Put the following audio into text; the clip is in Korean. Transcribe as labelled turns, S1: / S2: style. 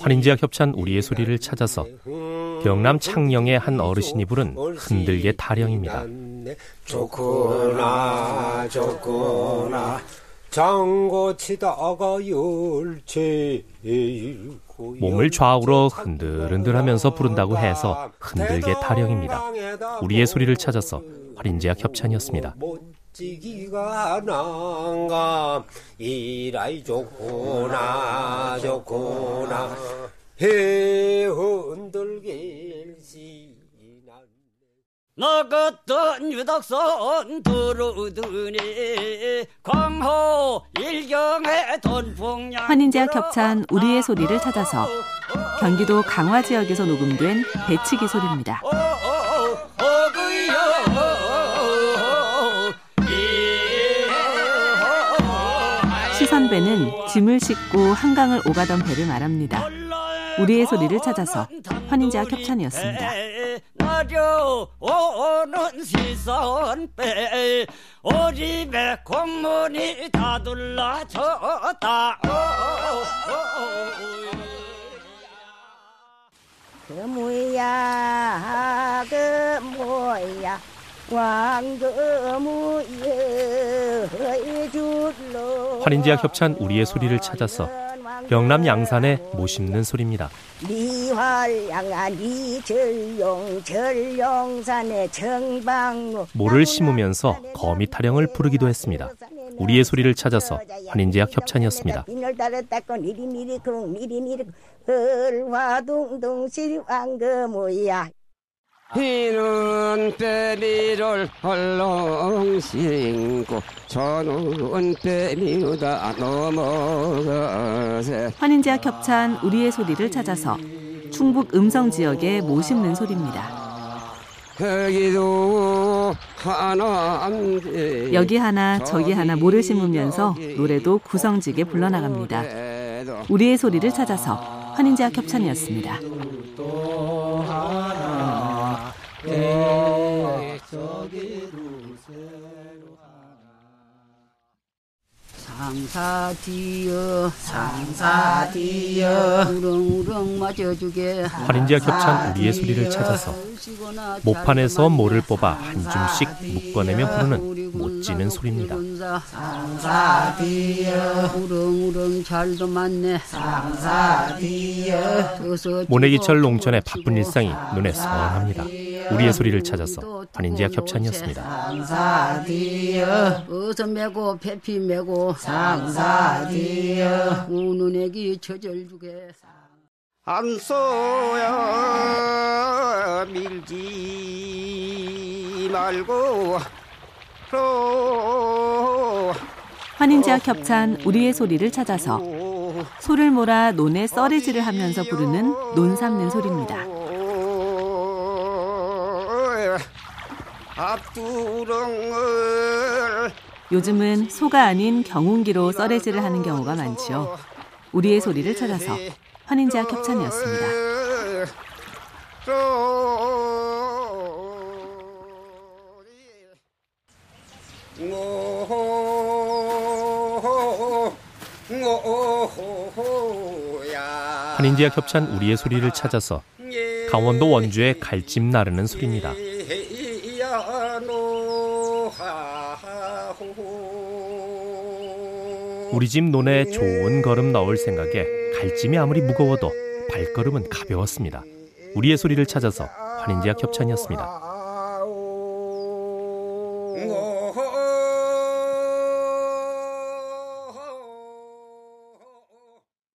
S1: 환인제약 협찬 우리의 소리를 찾아서 경남 창녕의 한 어르신이 부른 흔들게 타령입니다. 좋구나 좋구나 장고치다가 열체 몸을 좌우로 흔들흔들하면서 부른다고 해서 흔들게 타령입니다. 우리의 소리를 찾아서 활인제약 협찬이었습니다. 지기가 난감 이라이 좋구나 좋구나. 해 흔들길시 나 같은 유덕선 두루두니 광호 일경의 돈풍량 환인제약 협찬 우리의 소리를 찾아서 경기도 강화 지역에서 녹음된 배치기 소리입니다. 시선배는 짐을 싣고 한강을 오가던 배를 말합니다. 우리의 소리를 찾아서 환인제약 협찬이었습니다. 오는 시선배 오집에 공문이 다 둘러졌다 그 뭐야 그 뭐야 환인제약 협찬 우리의 소리를 찾아서 경남 양산의 모 심는 소리입니다. 모를 심으면서 거미 타령을 부르기도 했습니다. 우리의 소리를 찾아서 환인제약 협찬이었습니다. 희는 빼미를 헐렁 신고 저는 빼미우다 넘어가세 환인제약 협찬 우리의 소리를 찾아서 충북 음성 지역의 모심는 소리입니다. 여기 하나 저기 하나 모를 심으면서 노래도 구성지게 불러나갑니다. 우리의 소리를 찾아서 환인제약 협찬이었습니다. 상사디여 상사디여 우렁우렁 맞아주게. 활인지와 겹찬 우리의 소리를 찾아서 모판에서 모를 뽑아 한 줌씩 묶어내며 부르는 못 지는 소리입니다. 상사디여. 우렁우렁 잘도 많네. 상사디여. 모내기철 농촌의 바쁜 일상이 눈에 선합니다. 우리의 소리를 찾아서 한인제약 협찬이었습니다. 상사디여. 어서 메고 배피 메고 상사디여. 우는 애기 저절 주게. 안소야 밀지 말고. 환인제약 협찬 우리의 소리를 찾아서 소를 몰아 논에 썰이질을 하면서 부르는 논 삼는 소리입니다. 앞두렁을 요즘은 소가 아닌 경운기로 썰애질을 하는 경우가 많지요. 우리의 소리를 찾아서 환인제약 협찬이었습니다. 환인제약 협찬 우리의 소리를 찾아서 강원도 원주의 갈집 나르는 소리입니다. 어, 우리 집 논에 좋은 예. 걸음 넣을 생각에 갈짐이 아무리 무거워도 발걸음은 가벼웠습니다. 우리의 소리를 찾아서 환인제약 협찬이었습니다. 아, 아, 아,